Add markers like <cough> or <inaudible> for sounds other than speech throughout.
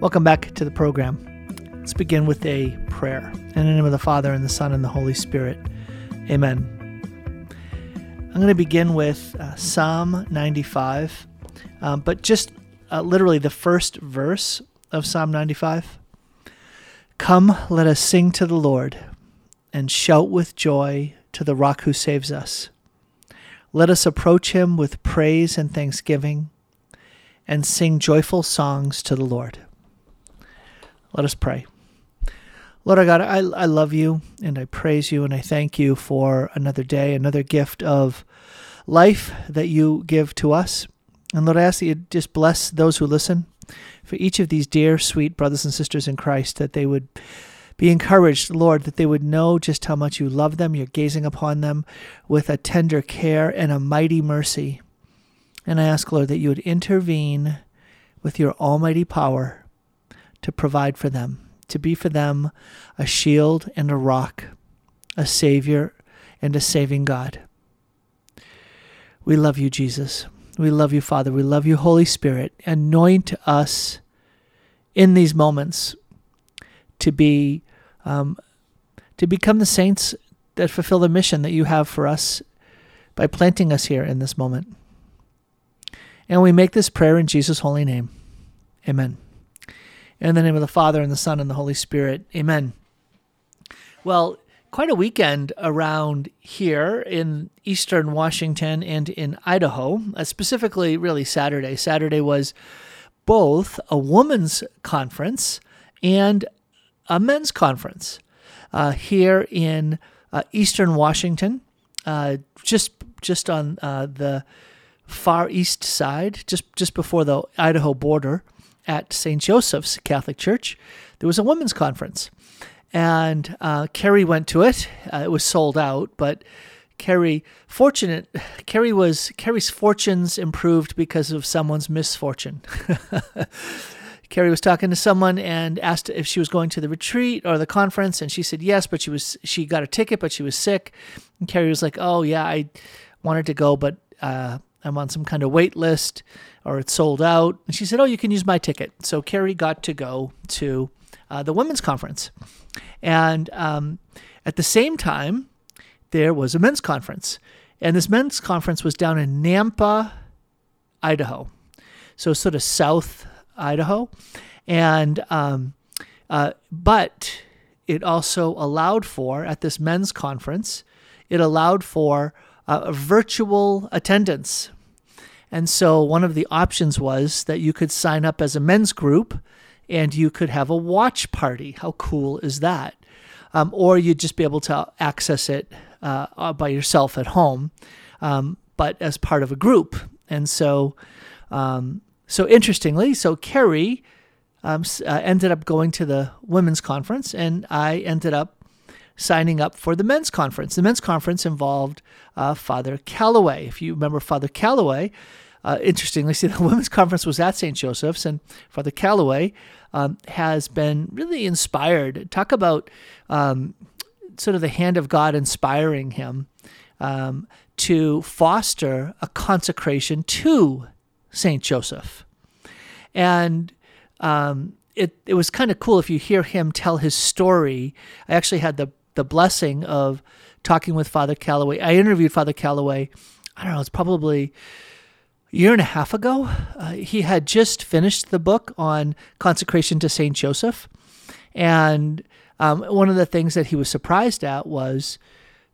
Welcome back to the program. Let's begin with a prayer. In the name of the Father, and the Son, and the Holy Spirit. Amen. I'm going to begin with uh, Psalm 95, um, but just uh, literally the first verse of Psalm 95. Come, let us sing to the Lord and shout with joy to the rock who saves us. Let us approach him with praise and thanksgiving and sing joyful songs to the Lord. Let us pray. Lord our God, I, I love you and I praise you and I thank you for another day, another gift of life that you give to us. And Lord, I ask that you just bless those who listen for each of these dear, sweet brothers and sisters in Christ, that they would be encouraged, Lord, that they would know just how much you love them. You're gazing upon them with a tender care and a mighty mercy. And I ask, Lord, that you would intervene with your almighty power to provide for them, to be for them a shield and a rock, a Savior and a saving God. We love you, Jesus. We love you, Father. We love you, Holy Spirit. Anoint us in these moments to be um, to become the saints that fulfill the mission that you have for us by planting us here in this moment. And we make this prayer in Jesus' holy name. Amen. In the name of the Father, and the Son, and the Holy Spirit. Amen. Well, quite a weekend around here in eastern Washington and in Idaho, uh, specifically, really Saturday. Saturday was both a women's conference and a men's conference uh, here in uh, eastern Washington, uh, just just on uh, the far east side, just just before the Idaho border at St. Joseph's Catholic Church, there was a women's conference. And uh, Carrie went to it. Uh, it was sold out, but Carrie, fortunate, Carrie was, Carrie's fortunes improved because of someone's misfortune. <laughs> Carrie was talking to someone and asked if she was going to the retreat or the conference, and she said yes, but she was she got a ticket, but she was sick. And Carrie was like, "Oh yeah, I wanted to go, but uh, I'm on some kind of wait list or it's sold out. And she said, Oh, you can use my ticket. So Carrie got to go to uh, the women's conference. And um, at the same time, there was a men's conference. And this men's conference was down in Nampa, Idaho. So sort of south Idaho. And, um, uh, but it also allowed for, at this men's conference, it allowed for uh, virtual attendance. And so one of the options was that you could sign up as a men's group and you could have a watch party. How cool is that? Um, or you'd just be able to access it uh, uh by yourself at home, um, but as part of a group. And so, um, so interestingly, so Carrie um, uh, ended up going to the women's conference, and I ended up signing up for the men's conference. The men's conference involved uh, Father Calloway. If you remember Father Calloway, uh, interestingly, <laughs> see the women's conference was at St. Joseph's, and Father Calloway um, has been really inspired. Talk about um, sort of the hand of God inspiring him um, to foster a consecration to St. Joseph. And um, it, it was kind of cool if you hear him tell his story. I actually had the the blessing of talking with Father Calloway. I interviewed Father Calloway, I don't know, it's probably a year and a half ago. Uh, he had just finished the book on consecration to St. Joseph. And um, one of the things that he was surprised at was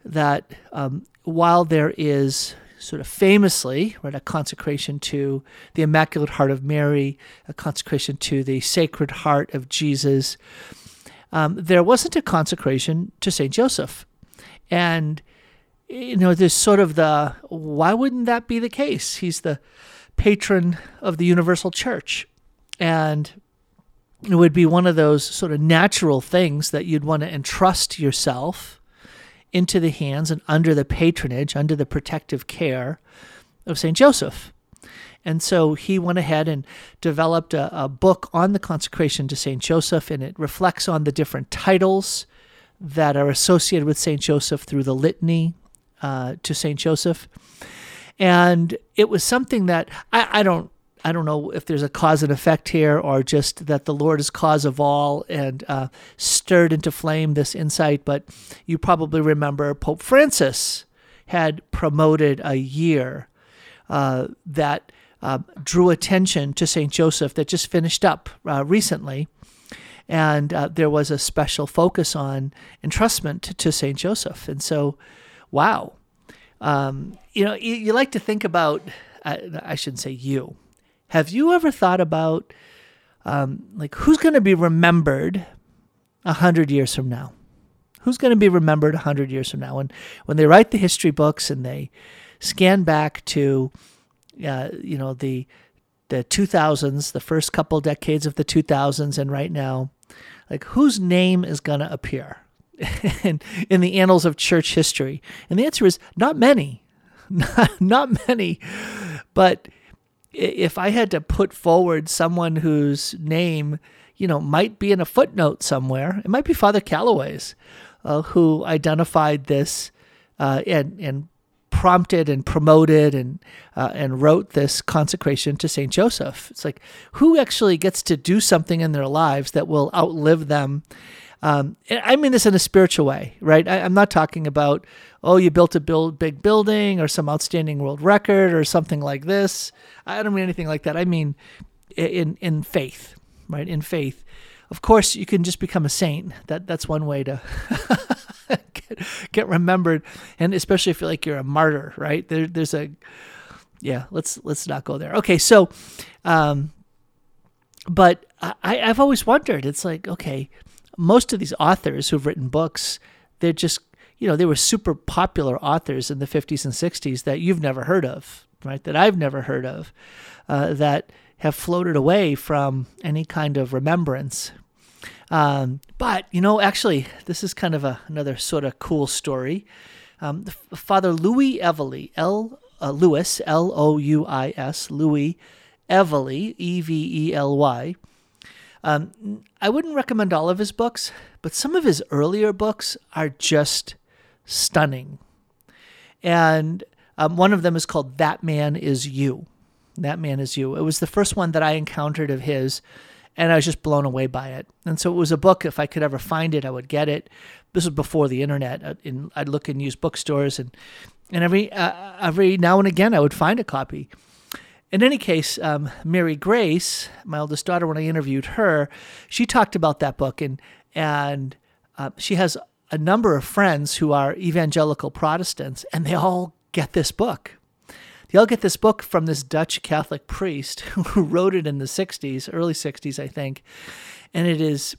that um, while there is sort of famously, right, a consecration to the Immaculate Heart of Mary, a consecration to the Sacred Heart of Jesus, um, there wasn't a consecration to St. Joseph. And, you know, there's sort of the why wouldn't that be the case? He's the patron of the universal church. And it would be one of those sort of natural things that you'd want to entrust yourself into the hands and under the patronage, under the protective care of St. Joseph. And so he went ahead and developed a, a book on the consecration to St. Joseph, and it reflects on the different titles that are associated with St. Joseph through the litany uh, to St. Joseph. And it was something that I, I don't I don't know if there's a cause and effect here or just that the Lord is cause of all and uh, stirred into flame this insight, but you probably remember Pope Francis had promoted a year uh, that uh, drew attention to St. Joseph that just finished up uh, recently. And uh, there was a special focus on entrustment to, St. Joseph. And so, wow. Um, you know, you, you, like to think about, I shouldn't say you, have you ever thought about um, like who's going to be remembered a hundred years from now? Who's going to be remembered a hundred years from now? And when they write the history books and they scan back to, uh, you know, the the 2000s, the first couple decades of the 2000s, and right now, like whose name is going to appear <laughs> in, in the annals of church history? And the answer is not many, <laughs> not, not many. But if I had to put forward someone whose name, you know, might be in a footnote somewhere, it might be Father Calloway's, uh, who identified this uh, and and prompted and promoted and uh, and wrote this consecration to Saint Joseph. It's like who actually gets to do something in their lives that will outlive them. Um, I mean this in a spiritual way, right? I, am not talking about oh you built a build, big building or some outstanding world record or something like this. I don't mean anything like that. I mean in in faith, right? In faith. Of course, you can just become a saint. That that's one way to <laughs> get, get remembered, and especially if you're like you're a martyr, right? There, there's a yeah. Let's let's not go there. Okay, so, um, but I, I've always wondered. It's like okay, most of these authors who've written books, they're just you know they were super popular authors in the 50s and 60s that you've never heard of, right? That I've never heard of, uh, that have floated away from any kind of remembrance. Um, but, you know, actually, this is kind of a, another sort of cool story. Um, Father Louis Evely, L. Uh, Lewis, L O U I S, Louis Evely, E V E L Y. Um, I wouldn't recommend all of his books, but some of his earlier books are just stunning. And um, one of them is called That Man Is You. That Man Is You. It was the first one that I encountered of his and I was just blown away by it. And so it was a book. If I could ever find it, I would get it. This was before the internet. Uh, I'd look in used bookstores, and and every uh, every now and again I would find a copy. In any case, um, Mary Grace, my oldest daughter, when I interviewed her, she talked about that book, and and uh, she has a number of friends who are evangelical Protestants, and they all get this book. You'll get this book from this Dutch Catholic priest <laughs> who wrote it in the 60s, early 60s, I think. And it is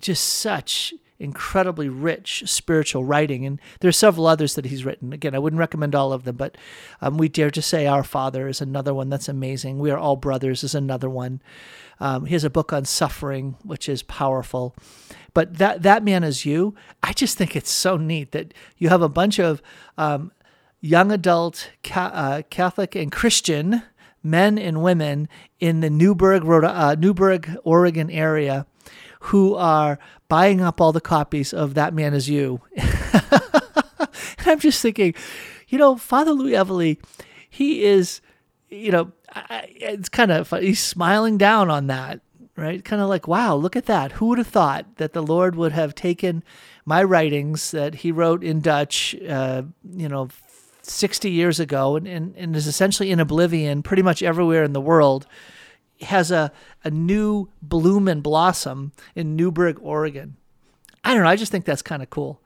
just such incredibly rich spiritual writing. And there are several others that he's written. Again, I wouldn't recommend all of them, but um, We Dare to Say Our Father is another one that's amazing. We Are All Brothers is another one. Um, he has a book on suffering, which is powerful. But that, that man is you. I just think it's so neat that you have a bunch of um, young adult ca- uh, Catholic and Christian men and women in the Newberg, Rhode, uh, Newberg, Oregon area who are buying up all the copies of That Man Is You. <laughs> and I'm just thinking, you know, Father Louis Evely, he is, you know, I, it's kind of he's smiling down on that, right? Kind of like, wow, look at that. Who would have thought that the Lord would have taken my writings that he wrote in Dutch, uh, you know, 60 years ago and, and, and is essentially in oblivion pretty much everywhere in the world, has a, a new bloom and blossom in Newberg, Oregon. I don't know. I just think that's kind of cool.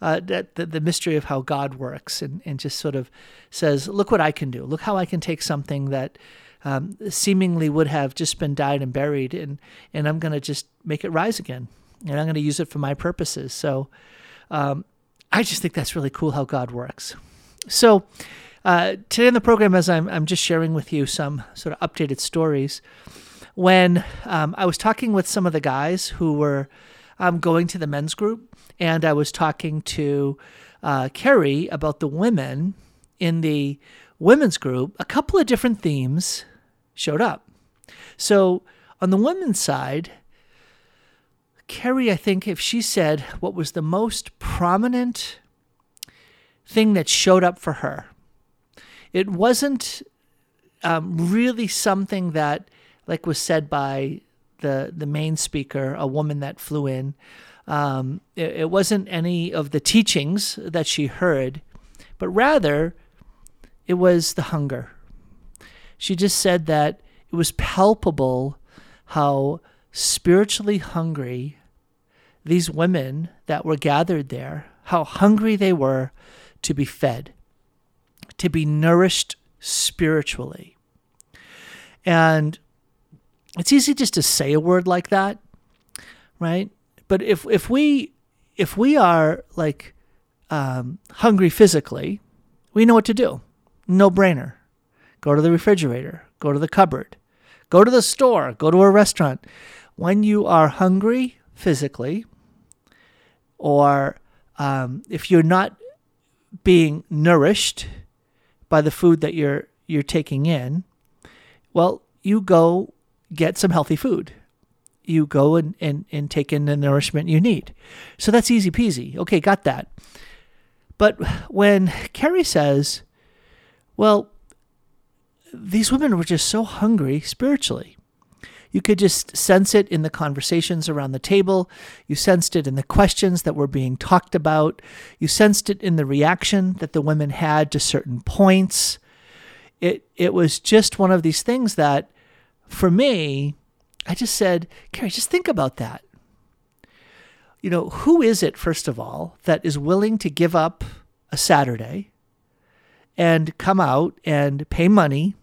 Uh, that the, the, mystery of how God works and, and just sort of says, look what I can do. Look how I can take something that um, seemingly would have just been died and buried, and, and I'm going to just make it rise again. And I'm going to use it for my purposes. So um, I just think that's really cool how God works. So, uh, today in the program, as I'm, I'm just sharing with you some sort of updated stories, when um, I was talking with some of the guys who were um, going to the men's group, and I was talking to uh, Carrie about the women in the women's group, a couple of different themes showed up. So, on the women's side, Carrie, I think if she said what was the most prominent thing that showed up for her. It wasn't um, really something that, like was said by the the main speaker, a woman that flew in. Um, it, it wasn't any of the teachings that she heard, but rather it was the hunger. She just said that it was palpable how spiritually hungry these women that were gathered there, how hungry they were to be fed, to be nourished spiritually. And it's easy just to say a word like that, right? But if if we if we are like um, hungry physically, we know what to do. No brainer. Go to the refrigerator. Go to the cupboard. Go to the store. Go to a restaurant. When you are hungry physically, or um, if you're not being nourished by the food that you're you're taking in, well, you go get some healthy food. You go and, and, and take in the nourishment you need. So that's easy peasy. Okay, got that. But when Carrie says, well, these women were just so hungry spiritually. You could just sense it in the conversations around the table. You sensed it in the questions that were being talked about. You sensed it in the reaction that the women had to certain points. It, it was just one of these things that for me, I just said, Carrie, just think about that. You know, who is it, first of all, that is willing to give up a Saturday and come out and pay money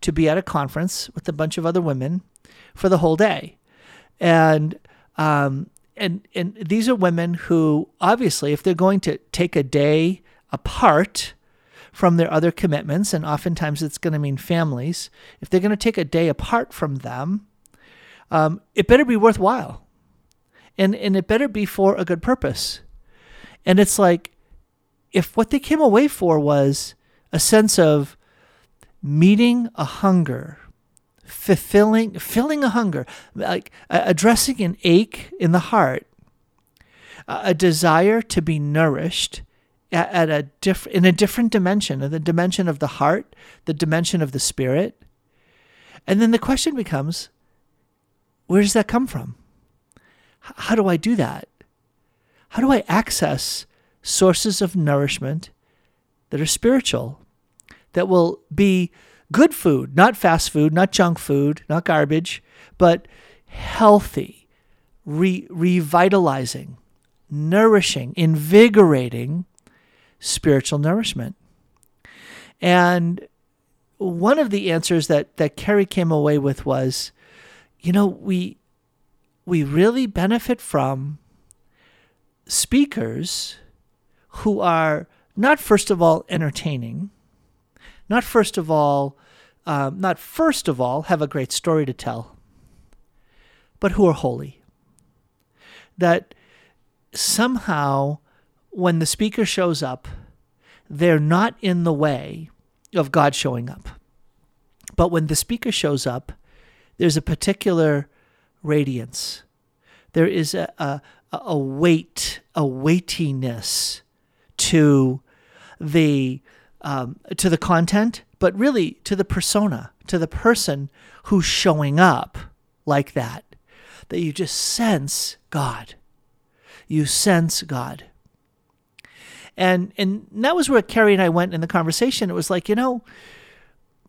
to be at a conference with a bunch of other women for the whole day? And, um, and, and these are women who, obviously, if they're going to take a day apart, from their other commitments, and oftentimes it's going to mean families, if they're going to take a day apart from them, um, it better be worthwhile. And, and it better be for a good purpose. And it's like, if what they came away for was a sense of meeting a hunger, fulfilling, filling a hunger, like addressing an ache in the heart, a desire to be nourished, at, a diff- in a different dimension, in the dimension of the heart, the dimension of the spirit. And then the question becomes, where does that come from? How do I do that? How do I access sources of nourishment that are spiritual, that will be good food, not fast food, not junk food, not garbage, but healthy, re- revitalizing, nourishing, invigorating spiritual nourishment. And one of the answers that, that Carrie came away with was, you know, we we really benefit from speakers who are not first of all entertaining, not first of all, um, not first of all have a great story to tell, but who are holy. That somehow when the speaker shows up, they're not in the way of God showing up. But when the speaker shows up, there's a particular radiance. There is a, a, a weight, a weightiness to the um, to the content, but really to the persona, to the person who's showing up like that. That you just sense God. You sense God. And and that was where Carrie and I went in the conversation. It was like, you know,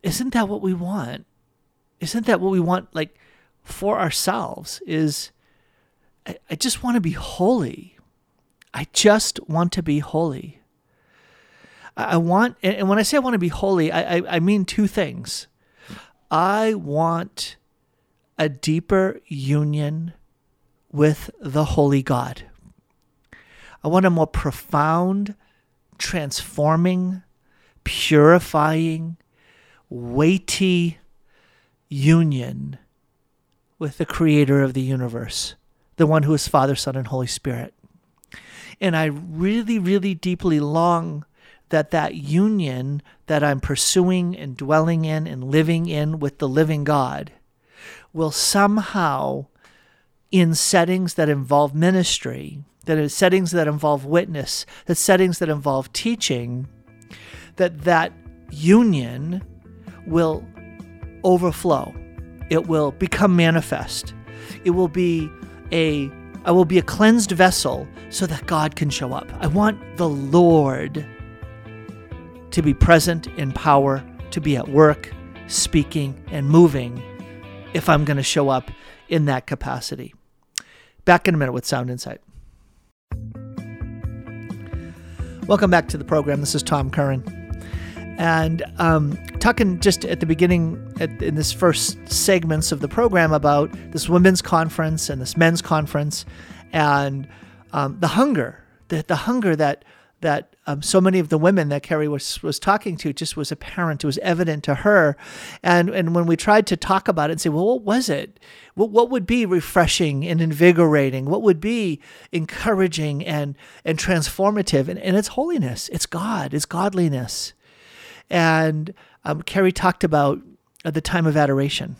isn't that what we want? Isn't that what we want like for ourselves is I, I just want to be holy. I just want to be holy. I, want and when I say I want to be holy, I, I, I mean two things. I want a deeper union with the holy God. I want a more profound, transforming, purifying, weighty union with the creator of the universe, the one who is Father, Son, and Holy Spirit. And I really, really deeply long that that union that I'm pursuing and dwelling in and living in with the living God will somehow, in settings that involve ministry, that is settings that involve witness, that settings that involve teaching, that that union will overflow. It will become manifest. It will be a I will be a cleansed vessel so that God can show up. I want the Lord to be present in power, to be at work, speaking, and moving if I'm going to show up in that capacity. Back in a minute with Sound Insight. Welcome back to the program. This is Tom Curran. And um, talking just at the beginning, at, in this first segments of the program, about this women's conference and this men's conference, and um, the hunger, the, the hunger that that um, so many of the women that Carrie was was talking to just was apparent. It was evident to her, and and when we tried to talk about it and say, well, what was it? What what would be refreshing and invigorating? What would be encouraging and and transformative? And, and it's holiness. It's God. It's godliness. And um, Carrie talked about the time of adoration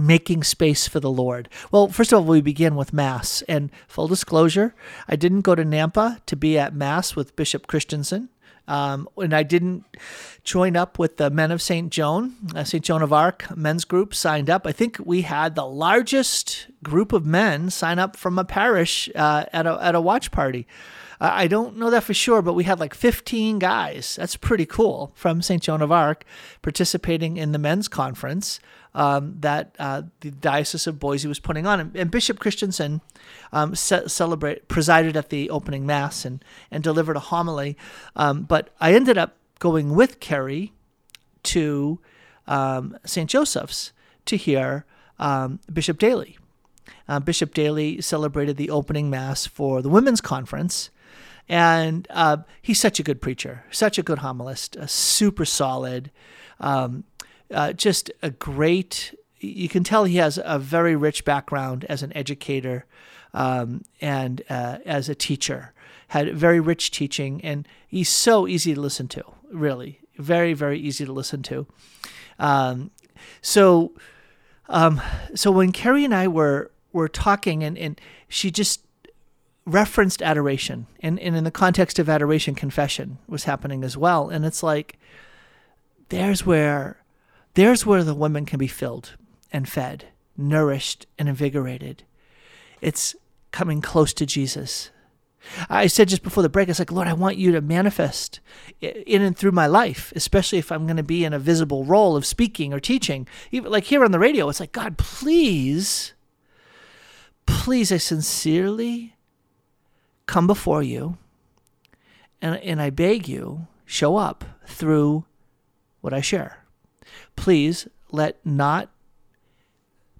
making space for the Lord. Well, first of all, we begin with Mass. And full disclosure, I didn't go to Nampa to be at Mass with Bishop Christensen. Um, and I didn't join up with the Men of St. Joan, uh, St. Joan of Arc men's group signed up. I think we had the largest group of men sign up from a parish uh, at, a, at a watch party. I don't know that for sure, but we had like 15 guys. That's pretty cool from St. Joan of Arc participating in the men's conference um, that uh, the Diocese of Boise was putting on. And, and Bishop Christensen um, ce- celebrate, presided at the opening Mass and, and delivered a homily. Um, but I ended up going with Carrie to um, St. Joseph's to hear um, Bishop Daly. Uh, Bishop Daly celebrated the opening Mass for the Women's Conference. And uh, he's such a good preacher, such a good homilist, a super solid, um, uh, just a great. You can tell he has a very rich background as an educator um, and uh, as a teacher. Had very rich teaching, and he's so easy to listen to. Really, very very easy to listen to. Um, so, um, so when Carrie and I were were talking, and and she just referenced adoration and, and in the context of adoration confession was happening as well and it's like there's where there's where the women can be filled and fed nourished and invigorated. It's coming close to jesus. I said just before the break it's like lord i want you to manifest in and through my life especially if i'm going to be in a visible role of speaking or teaching. Even like here on the radio it's like god please please i sincerely come before you and, and I beg you, show up through what I share. Please let not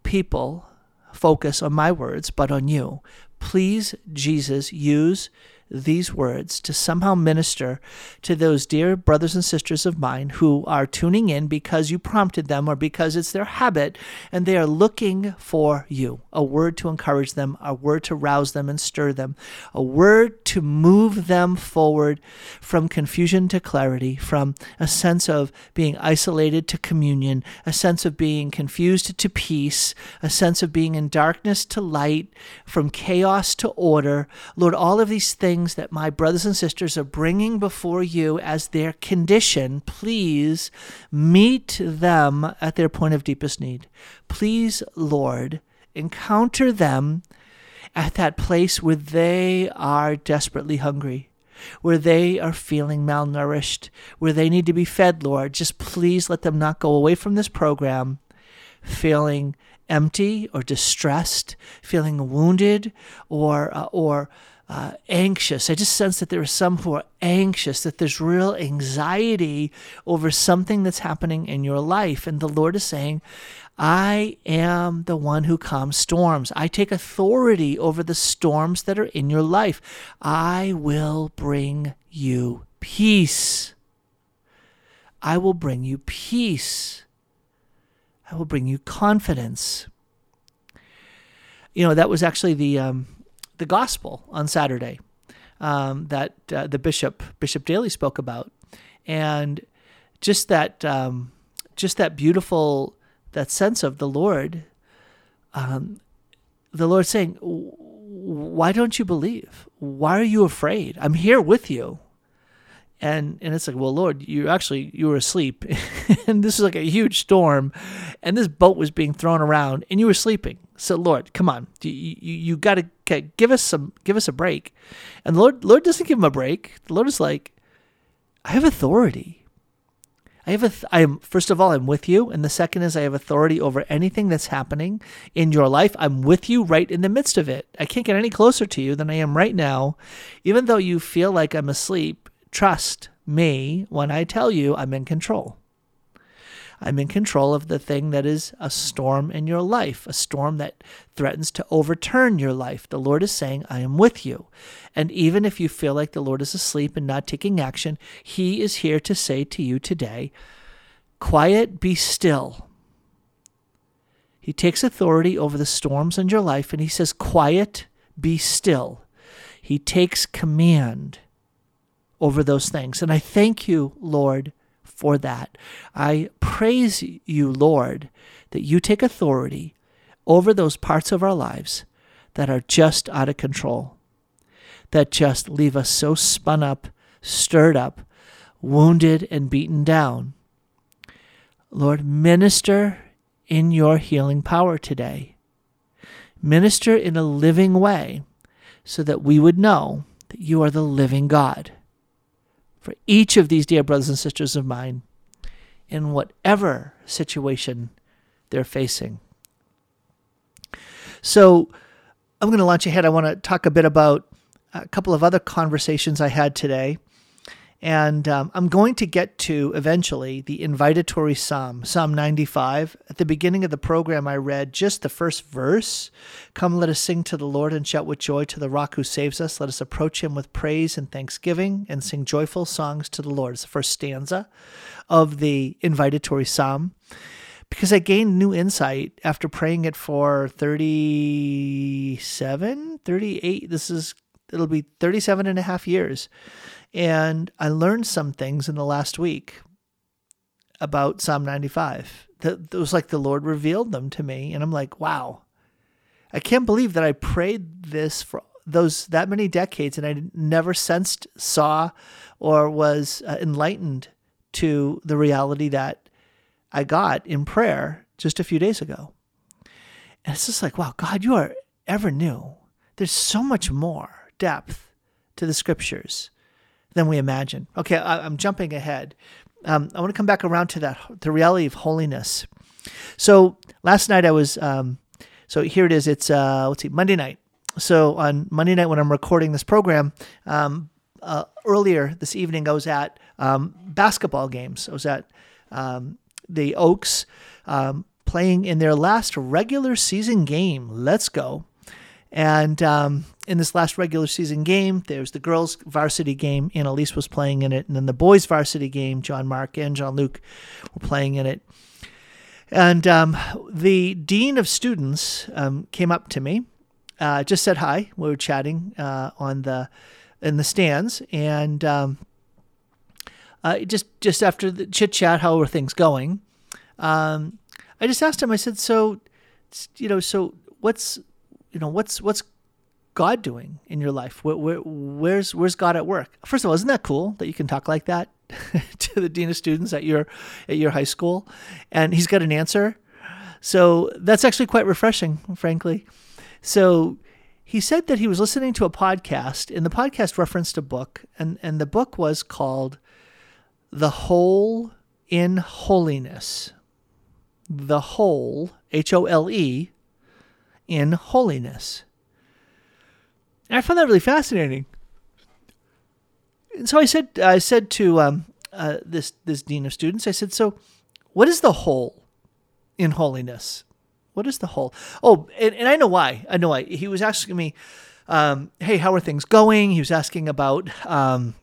people focus on my words, but on you. Please, Jesus, use these words to somehow minister to those dear brothers and sisters of mine who are tuning in because you prompted them or because it's their habit and they are looking for you a word to encourage them, a word to rouse them and stir them, a word to move them forward from confusion to clarity, from a sense of being isolated to communion, a sense of being confused to peace, a sense of being in darkness to light, from chaos to order. Lord, all of these things that my brothers and sisters are bringing before you as their condition, please meet them at their point of deepest need. Please, Lord, encounter them at that place where they are desperately hungry, where they are feeling malnourished, where they need to be fed, Lord. Just please let them not go away from this program feeling empty or distressed, feeling wounded or uh, or uh, anxious. I just sense that there are some who are anxious, that there's real anxiety over something that's happening in your life. And the Lord is saying, I am the one who calms storms. I take authority over the storms that are in your life. I will bring you peace. I will bring you peace. I will bring you confidence. You know, that was actually the. Um, the gospel on Saturday um, that uh, the bishop Bishop Daly spoke about, and just that um, just that beautiful that sense of the Lord, um, the Lord saying, "Why don't you believe? Why are you afraid? I'm here with you." and and it's like well lord you actually you were asleep <laughs> and this is like a huge storm and this boat was being thrown around and you were sleeping so lord come on you you, you got to give us some give us a break and the lord lord doesn't give him a break the lord is like i have authority I have a th- I am first of all I'm with you and the second is I have authority over anything that's happening in your life. I'm with you right in the midst of it. I can't get any closer to you than I am right now. Even though you feel like I'm asleep, trust me when I tell you I'm in control. I'm in control of the thing that is a storm in your life, a storm that threatens to overturn your life. The Lord is saying, I am with you. And even if you feel like the Lord is asleep and not taking action, He is here to say to you today, Quiet, be still. He takes authority over the storms in your life and He says, Quiet, be still. He takes command over those things. And I thank you, Lord, for that. I praise you, Lord, that you take authority over those parts of our lives that are just out of control, that just leave us so spun up, stirred up, wounded, and beaten down. Lord, minister in your healing power today. Minister in a living way so that we would know that you are the living God for each of these dear brothers and sisters of mine in whatever situation they're facing. So, I'm going to launch ahead. I want to talk a bit about a couple of other conversations I had today and um, I'm going to get to eventually the invitatory psalm, Psalm 95. At the beginning of the program, I read just the first verse Come, let us sing to the Lord and shout with joy to the rock who saves us. Let us approach him with praise and thanksgiving and sing joyful songs to the Lord. It's the first stanza of the invitatory psalm because I gained new insight after praying it for 37, 38. This is, it'll be 37 and a half years. And I learned some things in the last week about Psalm 95. That was like the Lord revealed them to me. And I'm like, wow, I can't believe that I prayed this for those that many decades and I never sensed, saw, or was uh, enlightened to the reality that I got in prayer just a few days ago. And it's just like, wow, God, you are ever new. There's so much more depth to the scriptures than we imagine. Okay, I, am jumping ahead. Um, I want to come back around to that the reality of holiness. So last night I was. Um, so here it is. It's uh, let's see, Monday night. So on Monday night when I'm recording this program, um, uh, earlier this evening I was at um, basketball games. I was at um, the Oaks um, playing in their last regular season game. Let's go. And um, in this last regular season game, there was the girls' varsity game. Annalise was playing in it. And then the boys' varsity game, John Mark and John Luke were playing in it. And um, the dean of students um, came up to me, uh, just said hi. We were chatting uh, on the in the stands, and um, uh, just just after the chit chat, how are things going? Um, I just asked him. I said, "So, you know, so what's you know what's what's God doing in your life? Where, where, where's where's God at work? First of all, isn't that cool that you can talk like that <laughs> to the dean of students at your at your high school, and he's got an answer. So that's actually quite refreshing, frankly. So he said that he was listening to a podcast, and the podcast referenced a book, and and the book was called "The Hole in Holiness." The hole, H O L E, in holiness. And I found that really fascinating. And so I said, I said to um, uh, this this dean of students, I said, so what is the hole in holiness? What is the hole? Oh, and, and I know why. I know why. He was asking me, um, hey, how are things going? He was asking about um,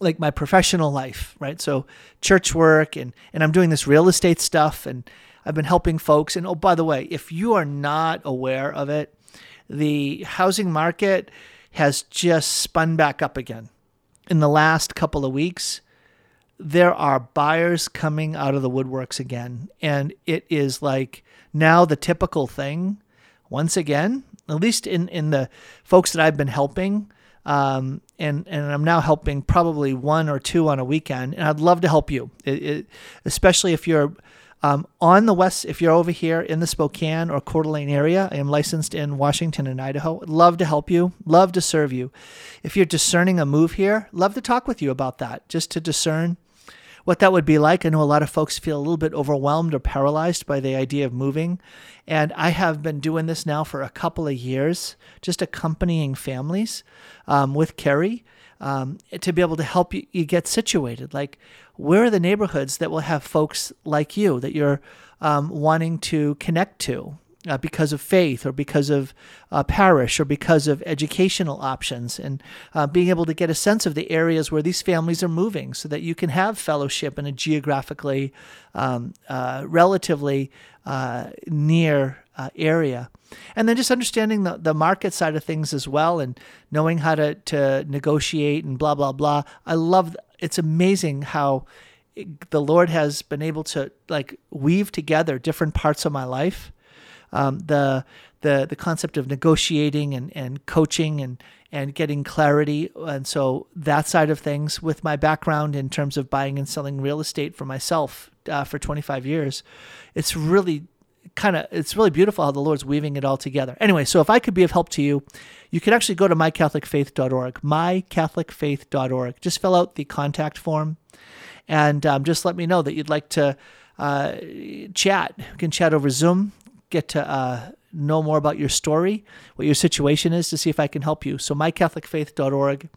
like my professional life, right? So church work, and and I'm doing this real estate stuff, and I've been helping folks. And oh, by the way, if you are not aware of it, the housing market has just spun back up again. In the last couple of weeks, there are buyers coming out of the woodworks again. And it is like now the typical thing, once again, at least in, in the folks that I've been helping, Um, and and I'm now helping probably one or two on a weekend, and I'd love to help you, it, it, especially if you're um, on the west. If you're over here in the Spokane or Coeur d'Alene area, I am licensed in Washington and Idaho. Love to help you, love to serve you. If you're discerning a move here, love to talk with you about that, just to discern what that would be like. I know a lot of folks feel a little bit overwhelmed or paralyzed by the idea of moving. And I have been doing this now for a couple of years, just accompanying families um, with Carrie um, to be able to help you, you, get situated. Like, where are the neighborhoods that will have folks like you that you're um, wanting to connect to? Uh, because of faith or because of uh, parish or because of educational options, and uh, being able to get a sense of the areas where these families are moving so that you can have fellowship in a geographically um, uh, relatively uh, near uh, area. And then just understanding the, the market side of things as well and knowing how to, to negotiate and blah, blah, blah. I love it's amazing how the Lord has been able to like weave together different parts of my life um, the the the concept of negotiating and, and coaching and and getting clarity. And so that side of things, with my background in terms of buying and selling real estate for myself uh, for 25 years, it's really kind of it's really beautiful how the Lord's weaving it all together. Anyway, so if I could be of help to you, you can actually go to mycatholicfaith.org, mycatholicfaith.org. Just fill out the contact form, and um, just let me know that you'd like to uh, chat. You can chat over Zoom get to uh, know more about your story, what your situation is, to see if I can help you. So, mycatholicfaith.org,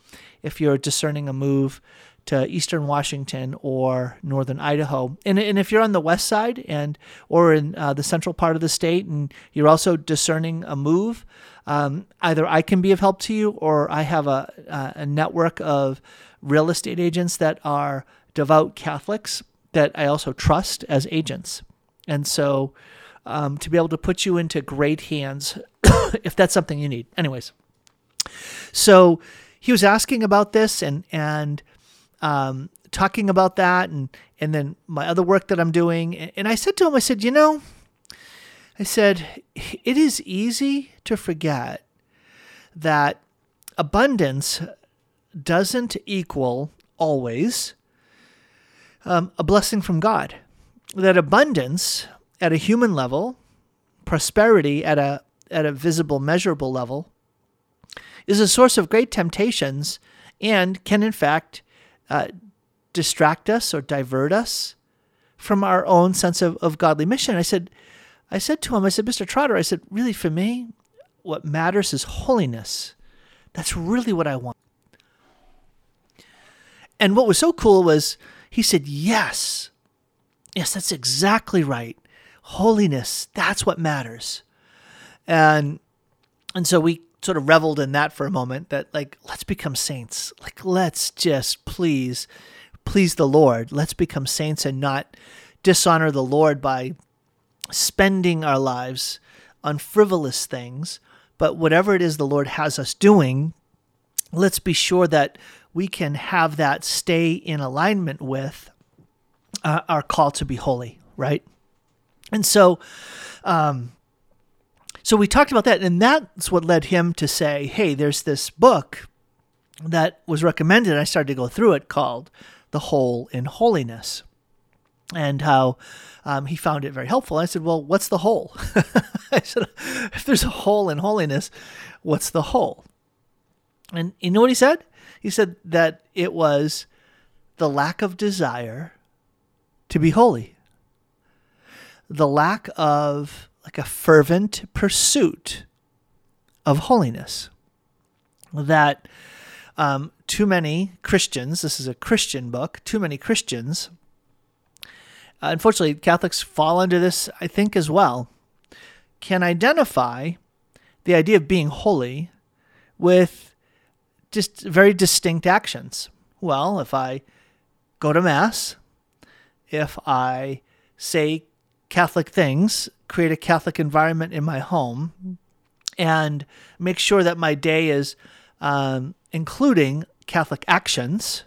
if you're discerning a move to Eastern Washington or Northern Idaho, and, and if you're on the west side and or in uh, the central part of the state, and you're also discerning a move, um, either I can be of help to you, or I have a, a network of real estate agents that are devout Catholics that I also trust as agents, and so um, to be able to put you into great hands <coughs> if that's something you need. Anyways, so he was asking about this and and um, talking about that and and then my other work that I'm doing. And I said to him, I said, you know, I said it is easy to forget that abundance doesn't equal always um, a blessing from God. That abundance at a human level, prosperity at a at a visible, measurable level, is a source of great temptations and can, in fact, uh, distract us or divert us from our own sense of, of godly mission. I said, I said to him, I said, Mr. Trotter, I said, really for me, what matters is holiness. That's really what I want. And what was so cool was he said, Yes, yes, that's exactly right holiness that's what matters. And and so we sort of reveled in that for a moment that like let's become saints. Like let's just please please the lord. Let's become saints and not dishonor the lord by spending our lives on frivolous things. But whatever it is the lord has us doing let's be sure that we can have that stay in alignment with uh, our call to be holy right and so, um, so we talked about that, and that's what led him to say, "Hey, there's this book that was recommended." I started to go through it called "The Hole in Holiness," and how um, he found it very helpful. I said, "Well, what's the hole?" <laughs> I said, "If there's a hole in holiness, what's the hole?" And you know what he said? He said that it was the lack of desire to be holy the lack of like a fervent pursuit of holiness. That um, too many Christians, this is a Christian book, too many Christians, uh, unfortunately, Catholics fall under this, I think, as well, can identify the idea of being holy with just very distinct actions. Well, if I go to Mass, if I say Catholic things, create a Catholic environment in my home, and make sure that my day is um, including Catholic actions,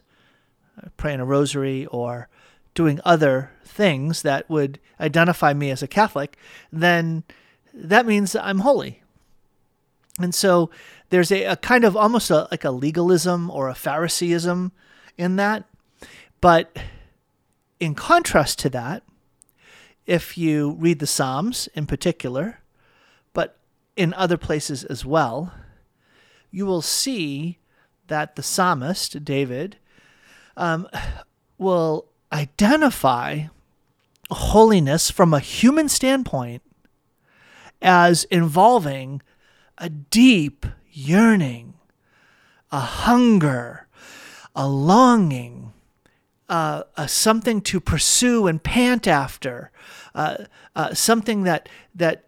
praying a rosary or doing other things that would identify me as a Catholic, then that means I'm holy. And so there's a, a kind of almost a, like a legalism or a Phariseeism in that. But in contrast to that, if you read the Psalms in particular, but in other places as well, you will see that the psalmist, David, um, will identify holiness from a human standpoint as involving a deep yearning, a hunger, a longing, uh, uh, something to pursue and pant after, uh, uh something that that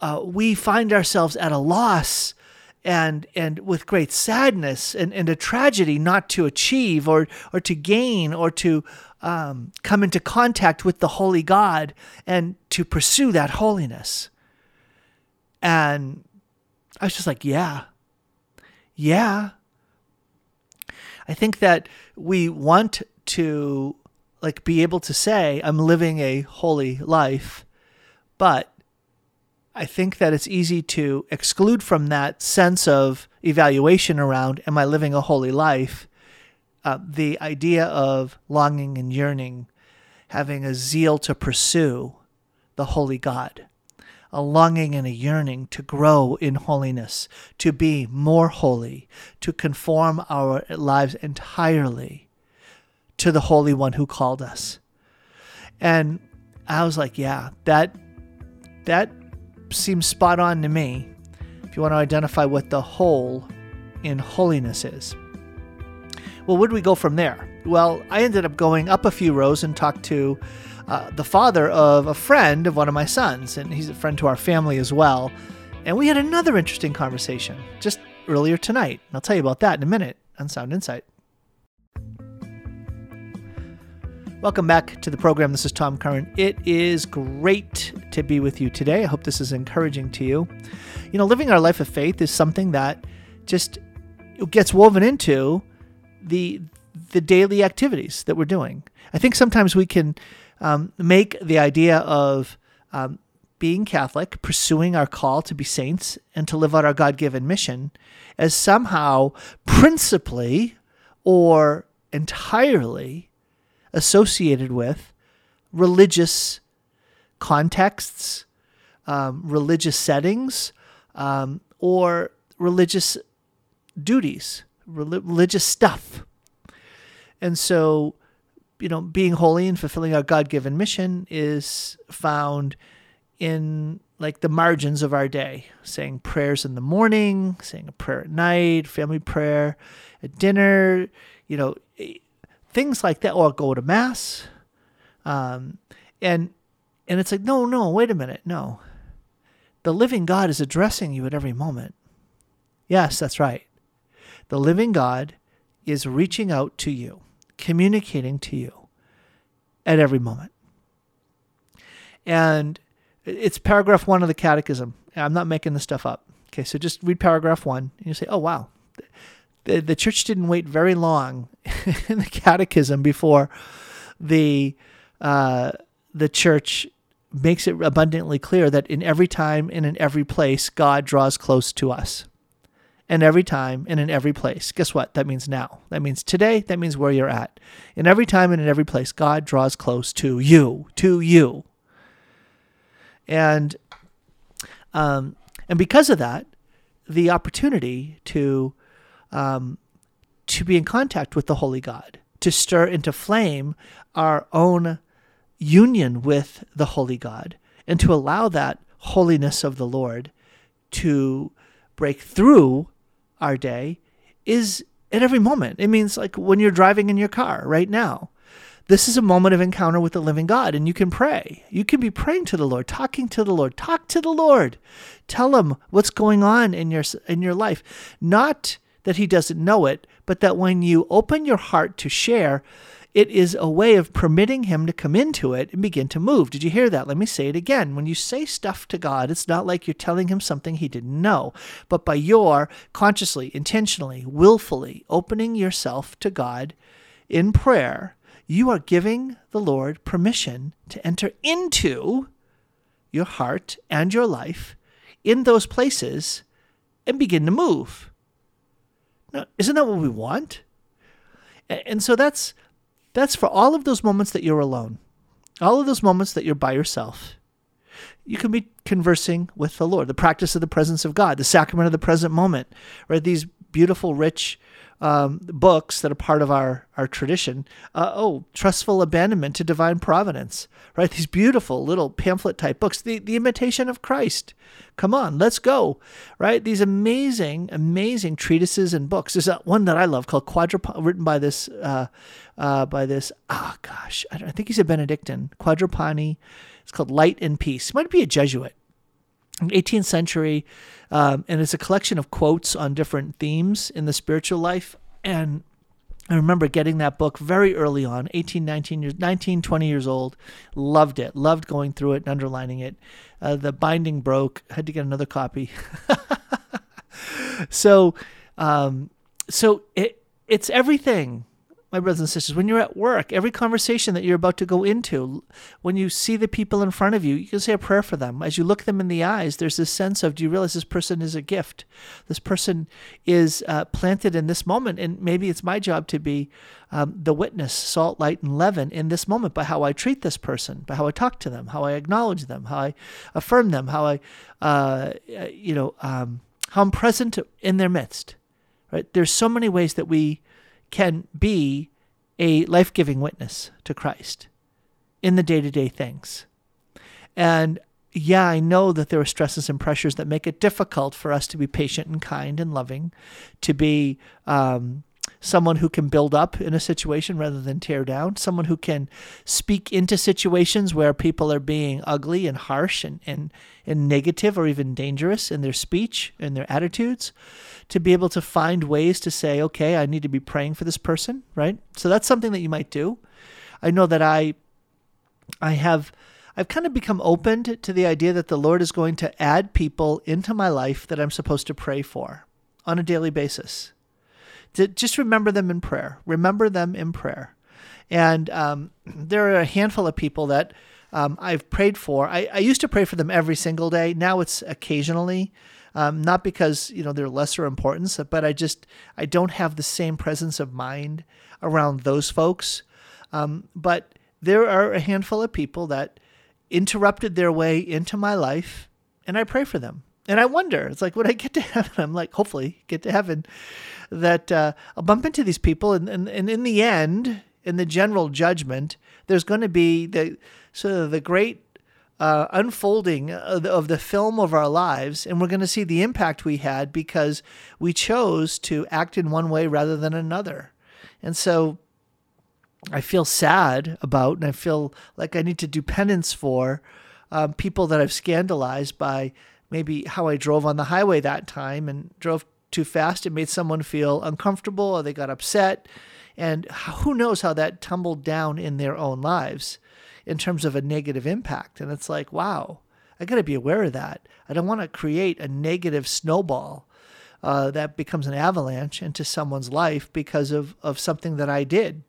uh, we find ourselves at a loss and and with great sadness and, and a tragedy not to achieve or or to gain or to um, come into contact with the holy God and to pursue that holiness. And I was just like, yeah, yeah. I think that we want to like be able to say I'm living a holy life, but I think that it's easy to exclude from that sense of evaluation around am I living a holy life? Uh, the idea of longing and yearning, having a zeal to pursue the holy God, a longing and a yearning to grow in holiness, to be more holy, to conform our lives entirely to the Holy One who called us. And I was like, yeah, that that seems spot on to me. If you want to identify what the hole in holiness is. Well, where do we go from there? Well, I ended up going up a few rows and talked to uh, the father of a friend of one of my sons, and he's a friend to our family as well. And we had another interesting conversation just earlier tonight. And I'll tell you about that in a minute on Sound Insight. Welcome back to the program. This is Tom Curran. It is great to be with you today. I hope this is encouraging to you. You know, living our life of faith is something that just gets woven into the the daily activities that we're doing. I think sometimes we can um, make the idea of um, being Catholic, pursuing our call to be saints and to live out our God given mission, as somehow principally or entirely associated with religious contexts, um, religious settings, um, or religious duties, religious stuff. And so, you know, being holy and fulfilling our God given mission is found in like the margins of our day, saying prayers in the morning, saying a prayer at night, family prayer at dinner, you know, things like that, or go to mass. Um, and and it's like, no, no, wait a minute, no. The living God is addressing you at every moment. Yes, that's right. The living God is reaching out to you, communicating to you at every moment. And it's paragraph one of the catechism. I'm not making this stuff up. Okay, so just read paragraph one and you say, oh, wow, the, the church didn't wait very long <laughs> in the catechism before the uh, the church makes it abundantly clear that in every time and in every place God draws close to us. And every time and in every place. Guess what? That means now. That means today. That means where you're at. In every time and in every place, God draws close to you, to you. And um, and because of that, the opportunity to um, to be in contact with the Holy God, to stir into flame our own union with the Holy God, and to allow that holiness of the Lord to break through our day is at every moment. It means like when you're driving in your car right now. This is a moment of encounter with the living God, and you can pray. You can be praying to the Lord, talking to the Lord. Talk to the Lord. Tell him what's going on in your in your life. Not that he doesn't know it, but that when you open your heart to share, it is a way of permitting him to come into it and begin to move. Did you hear that? Let me say it again. When you say stuff to God, it's not like you're telling him something he didn't know, but by your consciously, intentionally, willfully opening yourself to God in prayer, you are giving the Lord permission to enter into your heart and your life in those places and begin to move. Now, isn't that what we want? And so that's that's for all of those moments that you're alone. All of those moments that you're by yourself. You can be conversing with the Lord, the practice of the presence of God, the sacrament of the present moment, right? These beautiful, rich um, books that are part of our, our tradition. Uh, oh, Trustful Abandonment to Divine Providence, right? These beautiful little pamphlet type books. The, the Imitation of Christ. Come on, let's go, right? These amazing, amazing treatises and books. There's one that I love called Quadrupani, written by this, uh, uh, by this, oh gosh, I, I think he's a Benedictine, Quadrupani. It's called Light and Peace. Might be a Jesuit. 18th century, um, and it's a collection of quotes on different themes in the spiritual life. And I remember getting that book very early on, 18, 19 years, 19, 20 years old. Loved it. Loved going through it and underlining it. Uh, the binding broke. Had to get another copy. <laughs> so, um, so it it's everything my brothers and sisters, when you're at work, every conversation that you're about to go into, when you see the people in front of you, you can say a prayer for them. As you look them in the eyes, there's this sense of, do you realize this person is a gift? This person is uh, planted in this moment. And maybe it's my job to be um, the witness, salt, light, and leaven in this moment by how I treat this person, by how I talk to them, how I acknowledge them, how I affirm them, how I, uh, you know, um, how I'm present in their midst. Right? There's so many ways that we can be a life giving witness to Christ in the day to day things. And yeah, I know that there are stresses and pressures that make it difficult for us to be patient and kind and loving, to be um, someone who can build up in a situation rather than tear down, someone who can speak into situations where people are being ugly and harsh and, and, and negative or even dangerous in their speech and their attitudes, to be able to find ways to say, okay, I need to be praying for this person, right? So that's something that you might do. I know that I I have I've kind of become opened to the idea that the Lord is going to add people into my life that I'm supposed to pray for on a daily basis to just remember them in prayer. Remember them in prayer. And um, <clears throat> there are a handful of people that um, I've prayed for. I, I, used to pray for them every single day. Now it's occasionally, um, not because you know they're lesser importance, but I just I don't have the same presence of mind around those folks. Um, but there are a handful of people that interrupted their way into my life, and I pray for them. And I wonder, it's like when I get to heaven, I'm like, hopefully get to heaven. That uh, I'll bump into these people, and, and, and in the end, in the general judgment, there's going to be the sort of the great uh, unfolding of the, of the, film of our lives, and we're going to see the impact we had because we chose to act in one way rather than another. And so I feel sad about, and I feel like I need to do penance for um, people that I've scandalized by maybe how I drove on the highway that time and drove too fast. It made someone feel uncomfortable or they got upset. And who knows how that tumbled down in their own lives in terms of a negative impact. And it's like, wow, I got to be aware of that. I don't want to create a negative snowball uh, that becomes an avalanche into someone's life because of, of something that I did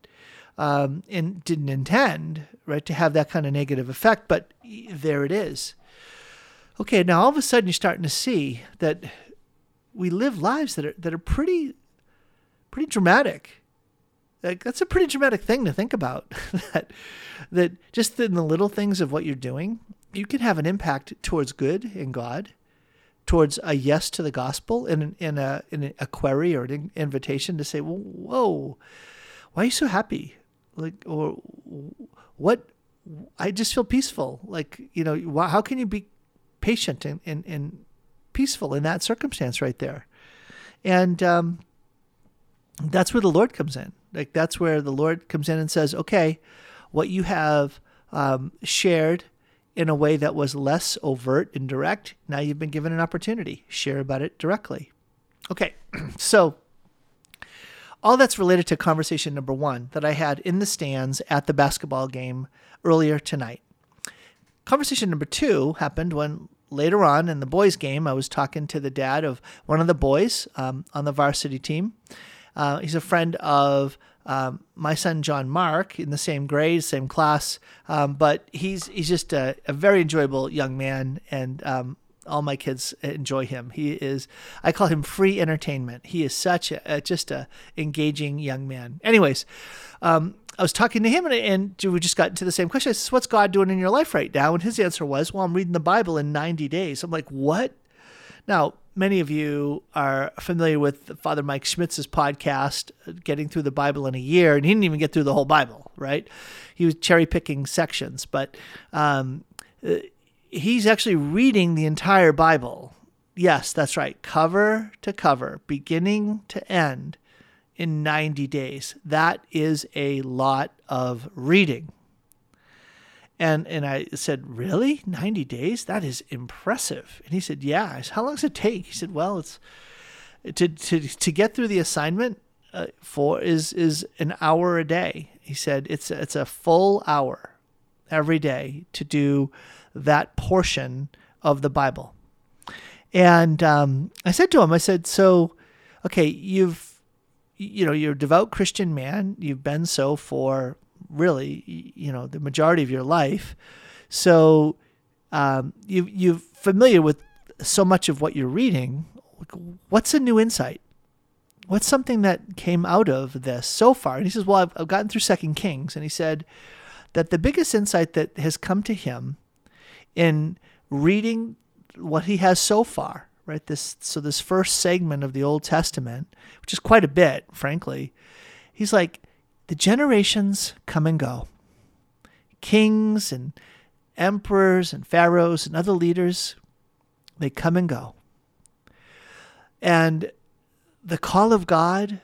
um, and didn't intend, right, to have that kind of negative effect. But there it is. Okay, now all of a sudden you're starting to see that we live lives that are that are pretty pretty dramatic. Like that's a pretty dramatic thing to think about. <laughs> that that just in the little things of what you're doing, you can have an impact towards good in God, towards a yes to the gospel in in a in a query or an invitation to say, well, "Whoa, why are you so happy?" Like or what? I just feel peaceful. Like you know, how can you be patient and and, and peaceful in that circumstance right there. And um, that's where the Lord comes in. Like that's where the Lord comes in and says, okay, what you have um, shared in a way that was less overt and direct, now you've been given an opportunity. Share about it directly. Okay, <clears throat> so all that's related to conversation number one that I had in the stands at the basketball game earlier tonight. Conversation number two happened when later on in the boys' game, I was talking to the dad of one of the boys um, on the varsity team. Uh, he's a friend of um, my son John Mark in the same grade, same class, um, but he's he's just a, a, very enjoyable young man and um, all my kids enjoy him. He is, I call him free entertainment. He is such a, a just a engaging young man. Anyways, um, I was talking to him and, and we just got to the same question. I said, what's God doing in your life right now? And his answer was, well, I'm reading the Bible in 90 days. I'm like, what? Now, many of you are familiar with Father Mike Schmitz's podcast, Getting Through the Bible in a Year, and he didn't even get through the whole Bible, right? He was cherry picking sections, but um, he's actually reading the entire Bible. Yes, that's right, cover to cover, beginning to end in 90 days. That is a lot of reading. And and I said, "Really? 90 days? That is impressive." And he said, "Yeah." I said, "How long does it take?" He said, "Well, it's to to to get through the assignment uh, for is is an hour a day." He said, "It's it's a full hour every day to do that portion of the Bible." And um, I said to him, I said, "So, okay, you've you know, you're a devout Christian man. You've been so for really, you know, the majority of your life. So um, you you're familiar with so much of what you're reading. What's a new insight? What's something that came out of this so far? And he says, "Well, I've, I've gotten through Second Kings," and he said that the biggest insight that has come to him in reading what he has so far, right? This so this first segment of the Old Testament, which is quite a bit, frankly, he's like, the generations come and go. Kings and emperors and pharaohs and other leaders, they come and go. And the call of God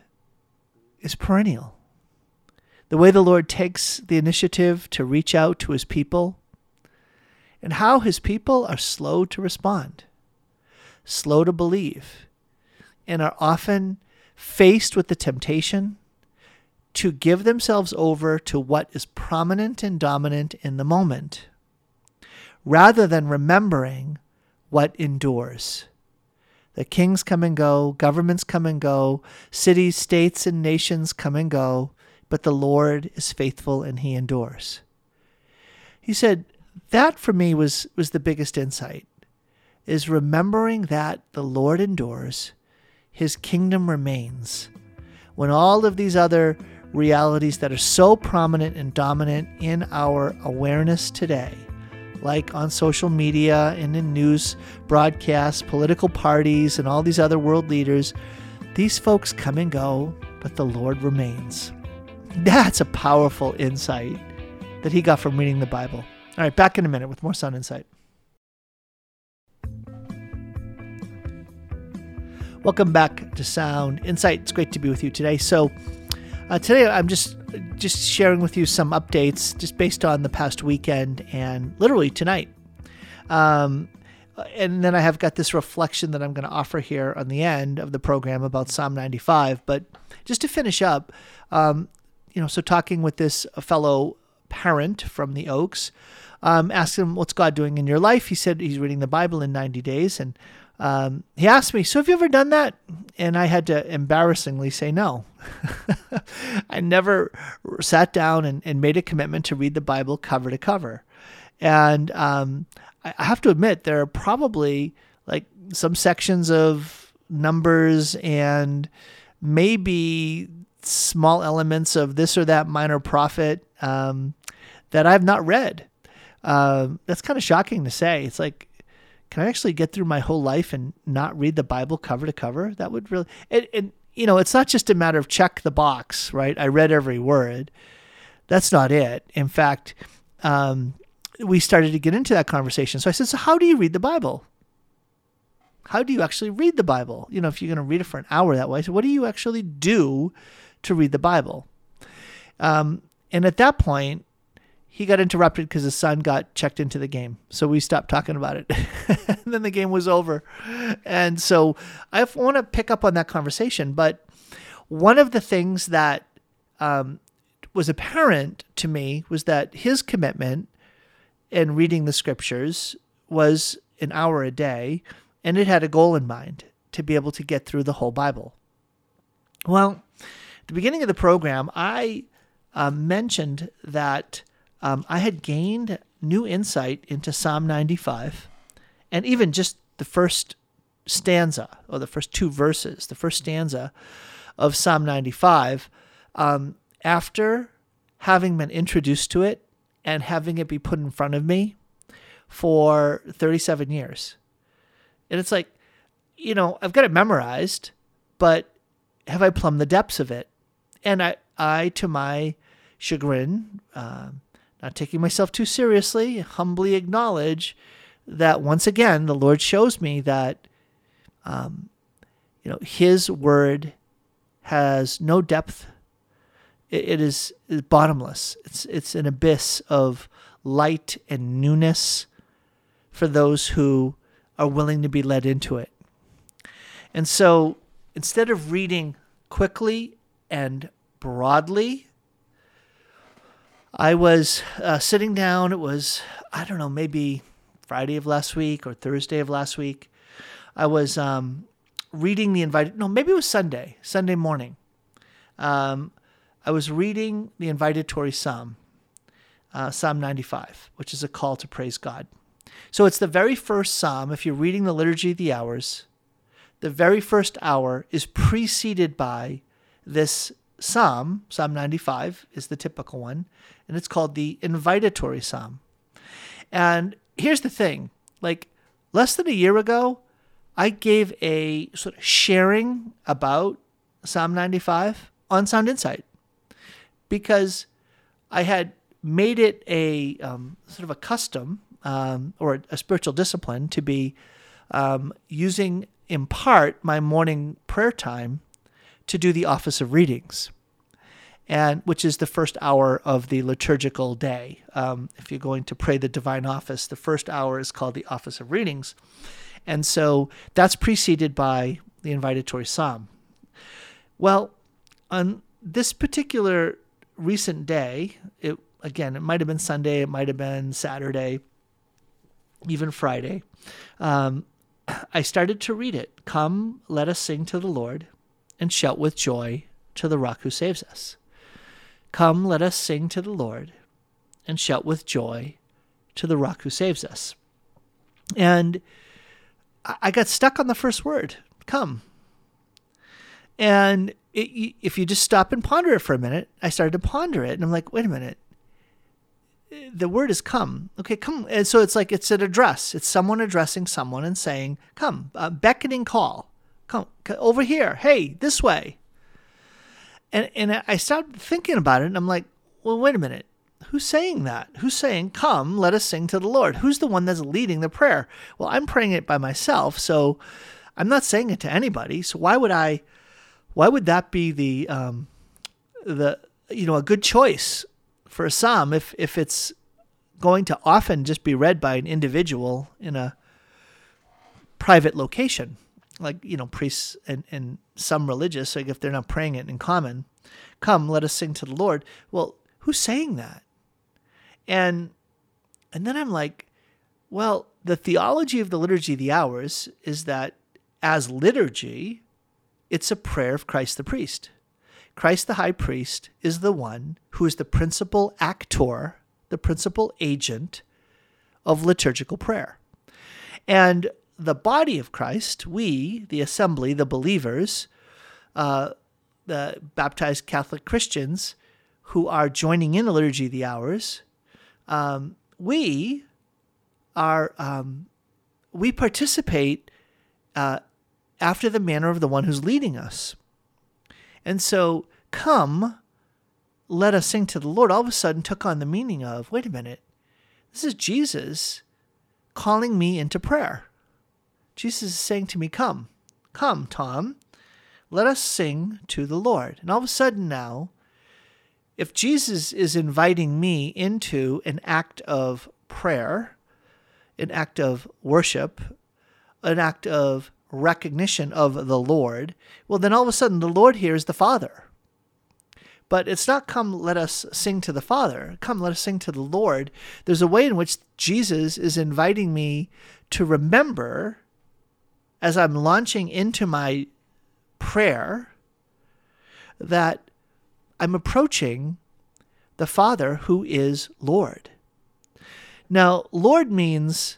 is perennial. The way the Lord takes the initiative to reach out to his people, and how his people are slow to respond, slow to believe, and are often faced with the temptation to give themselves over to what is prominent and dominant in the moment, rather than remembering what endures. The kings come and go, governments come and go, cities, states, and nations come and go, but the Lord is faithful and he endures. He said, that for me was, was the biggest insight, is remembering that the Lord endures, his kingdom remains. When all of these other realities that are so prominent and dominant in our awareness today, like on social media and in news broadcasts, political parties, and all these other world leaders, these folks come and go, but the Lord remains. That's a powerful insight that he got from reading the Bible. All right, back in a minute with more Sound Insight. Welcome back to Sound Insight. It's great to be with you today. So, uh, today, I'm just just sharing with you some updates, just based on the past weekend and literally tonight. Um, and then I have got this reflection that I'm going to offer here on the end of the program about Psalm 95. But just to finish up, um, you know, so talking with this fellow parent from the Oaks, um, asked him, "What's God doing in your life?" He said he's reading the Bible in 90 days, and um, he asked me, So have you ever done that? And I had to embarrassingly say no. <laughs> I never sat down and, and, made a commitment to read the Bible cover to cover. And um, I have to admit, there are probably like some sections of numbers and maybe small elements of this or that minor prophet um, that I've not read. Uh, that's kind of shocking to say. It's like can I actually get through my whole life and not read the Bible cover to cover? That would really, and, and you know, it's not just a matter of check the box, right? I read every word. That's not it. In fact, um, we started to get into that conversation. So I said, So, how do you read the Bible? How do you actually read the Bible? You know, if you're going to read it for an hour that way, so what do you actually do to read the Bible? Um, and at that point, he got interrupted because his son got checked into the game. So we stopped talking about it. and <laughs> then the game was over. And so I want to pick up on that conversation. But one of the things that um, was apparent to me was that his commitment in reading the scriptures was an hour a day, and it had a goal in mind to be able to get through the whole Bible. Well, at the beginning of the program, I uh, mentioned that um, I had gained new insight into Psalm 95 and even just the first stanza or the first two verses, the first stanza of Psalm 95, um, after having been introduced to it and having it be put in front of me for 37 years. And it's like, you know, I've got it memorized, but have I plumbed the depths of it? And I, I to my chagrin, uh, not taking myself too seriously, humbly acknowledge that once again, the Lord shows me that, um, you know, His word has no depth. it, it is bottomless. It's it's an abyss of light and newness for those who are willing to be led into it. And so, instead of reading quickly and broadly, I was uh, sitting down. It was I don't know, maybe Friday of last week or Thursday of last week. I was um, reading the invited, no, maybe it was Sunday, Sunday morning. Um, I was reading the invitatory psalm, uh, Psalm 95, which is a call to praise God. So it's the very first psalm. If you're reading the Liturgy of the Hours, the very first hour is preceded by this psalm. Psalm 95 is the typical one, and it's called the invitatory psalm. And here's the thing like less than a year ago, I gave a sort of sharing about Psalm 95 on Sound Insight because I had made it a um, sort of a custom um, or a spiritual discipline to be um, using in part my morning prayer time to do the office of readings and which is the first hour of the liturgical day um, if you're going to pray the divine office the first hour is called the office of readings and so that's preceded by the invitatory psalm. Well, on this particular recent day, it again, it might have been Sunday, it might have been Saturday, even Friday. Um, <clears throat> I started to read it. Come, let us sing to the Lord and shout with joy to the rock who saves us. Come, let us sing to the Lord and shout with joy to the rock who saves us. And I got stuck on the first word, come. And it, if you just stop and ponder it for a minute, I started to ponder it, and I'm like, wait a minute. The word is come. Okay, come. And so it's like it's an address. It's someone addressing someone and saying, come, beckoning call. Come over here. Hey, this way. And, and I started thinking about it, and I'm like, well, wait a minute who's saying that? Who's saying, Come, let us sing to the Lord? Who's the one that's leading the prayer? Well, I'm praying it by myself, so I'm not saying it to anybody. So why would I why would that be the um the you know a good choice for a psalm if if it's going to often just be read by an individual in a private location like you know priests and, and some religious like if they're not praying it in common come let us sing to the lord well who's saying that and and then I'm like, well, the theology of the liturgy of the hours is that as liturgy, it's a prayer of Christ the priest. Christ the high priest is the one who is the principal actor, the principal agent of liturgical prayer. And the body of Christ, we, the assembly, the believers, uh, the baptized Catholic Christians who are joining in the liturgy of the hours, um, we are um, we participate uh, after the manner of the one who's leading us. And so, come, let us sing to the Lord, all of a sudden took on the meaning of wait a minute, this is Jesus calling me into prayer. Jesus is saying to me, Come, come, Tom, let us sing to the Lord. And all of a sudden now, if Jesus is inviting me into an act of prayer, an act of worship, an act of recognition of the Lord, well, then all of a sudden the Lord here is the Father. But it's not come, let us sing to the Father. Come, let us sing to the Lord. There's a way in which Jesus is inviting me to remember as I'm launching into my prayer that I'm approaching the Father who is Lord. Now, Lord means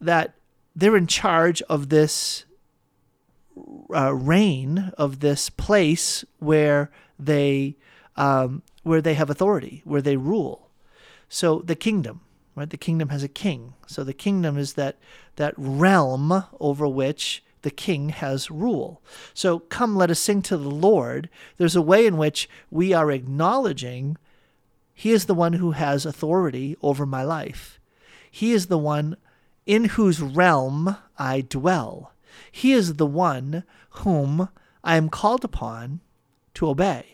that they're in charge of this uh, reign of this place where they um, where they have authority, where they rule. So the kingdom, right? The kingdom has a king. So the kingdom is that that realm over which the king has rule. So come, let us sing to the Lord. There's a way in which we are acknowledging he is the one who has authority over my life. He is the one in whose realm I dwell. He is the one whom I am called upon to obey.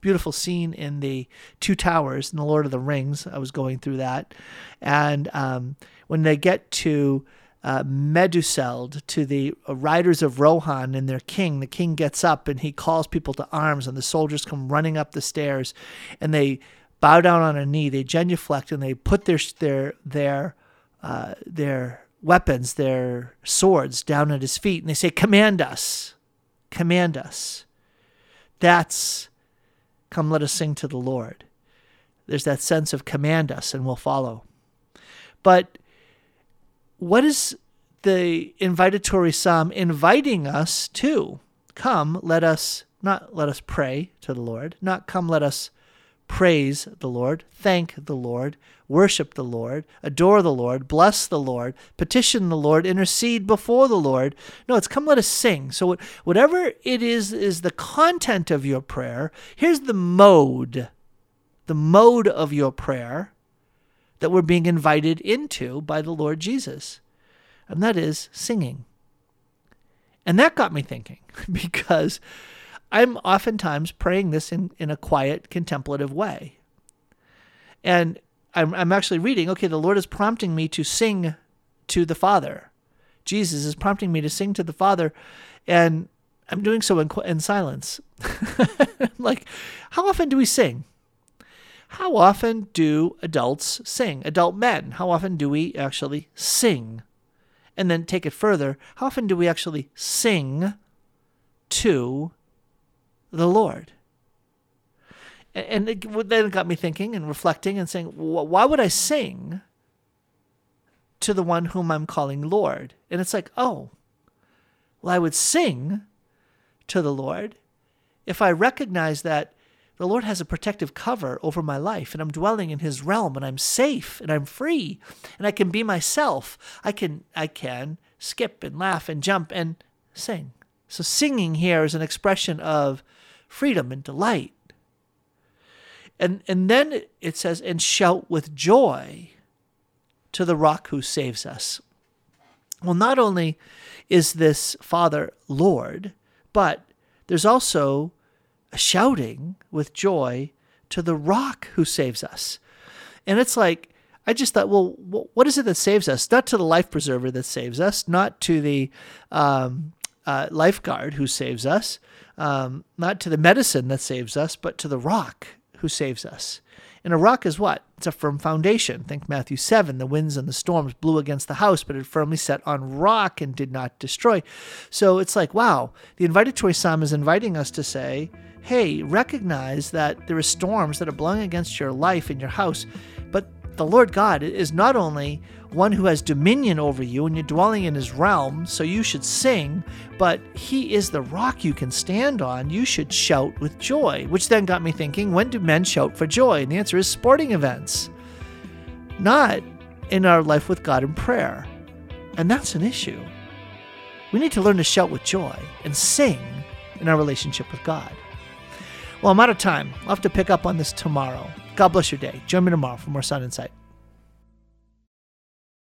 Beautiful scene in the Two Towers in the Lord of the Rings. I was going through that. And um, when they get to uh, Meduseld, to the riders of Rohan and their king, the king gets up and he calls people to arms, and the soldiers come running up the stairs and they bow down on a knee, they genuflect, and they put their, their, their, uh, their weapons, their swords down at his feet, and they say, Command us, command us. That's come, let us sing to the Lord. There's that sense of command us and we'll follow. But what is the invitatory psalm inviting us to? Come, let us not let us pray to the Lord, not come, let us praise the Lord, thank the Lord, worship the Lord, adore the Lord, bless the Lord, petition the Lord, intercede before the Lord. No, it's come let us sing. So whatever it is is the content of your prayer, here's the mode. The mode of your prayer that we're being invited into by the Lord Jesus. And that is singing. And that got me thinking <laughs> because I'm oftentimes praying this in, in a quiet, contemplative way. And I'm, I'm actually reading, okay, the Lord is prompting me to sing to the Father. Jesus is prompting me to sing to the Father, and I'm doing so in, in silence. <laughs> like, how often do we sing? How often do adults sing? Adult men, how often do we actually sing? And then take it further, how often do we actually sing to the Lord. And it, then it got me thinking and reflecting and saying, why would I sing to the one whom I'm calling Lord? And it's like, oh, well, I would sing to the Lord if I recognize that the Lord has a protective cover over my life and I'm dwelling in his realm and I'm safe and I'm free and I can be myself. I can I can skip and laugh and jump and sing. So singing here is an expression of freedom and delight. And, and then it says, and shout with joy to the rock who saves us. Well, not only is this Father Lord, but there's also a shouting with joy to the rock who saves us. And it's like, I just thought, well, what is it that saves us? Not to the life preserver that saves us, not to the um, uh, lifeguard who saves us, um, not to the medicine that saves us, but to the rock who saves us. And a rock is what? It's a firm foundation. Think Matthew 7. The winds and the storms blew against the house, but it firmly set on rock and did not destroy. So it's like, wow, the invitatory psalm is inviting us to say, hey, recognize that there are storms that are blowing against your life and your house, the Lord God is not only one who has dominion over you and you're dwelling in his realm, so you should sing, but he is the rock you can stand on. You should shout with joy, which then got me thinking when do men shout for joy? And the answer is sporting events, not in our life with God in prayer. And that's an issue. We need to learn to shout with joy and sing in our relationship with God. Well, I'm out of time. I'll have to pick up on this tomorrow. God bless your day. Join me tomorrow for more Sound Insight.